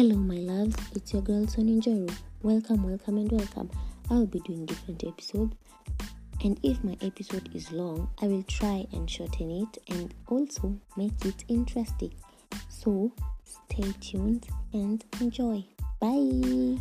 Hello, my loves. It's your girl Sonia Njoro. Welcome, welcome, and welcome. I'll be doing different episodes, and if my episode is long, I will try and shorten it and also make it interesting. So, stay tuned and enjoy. Bye.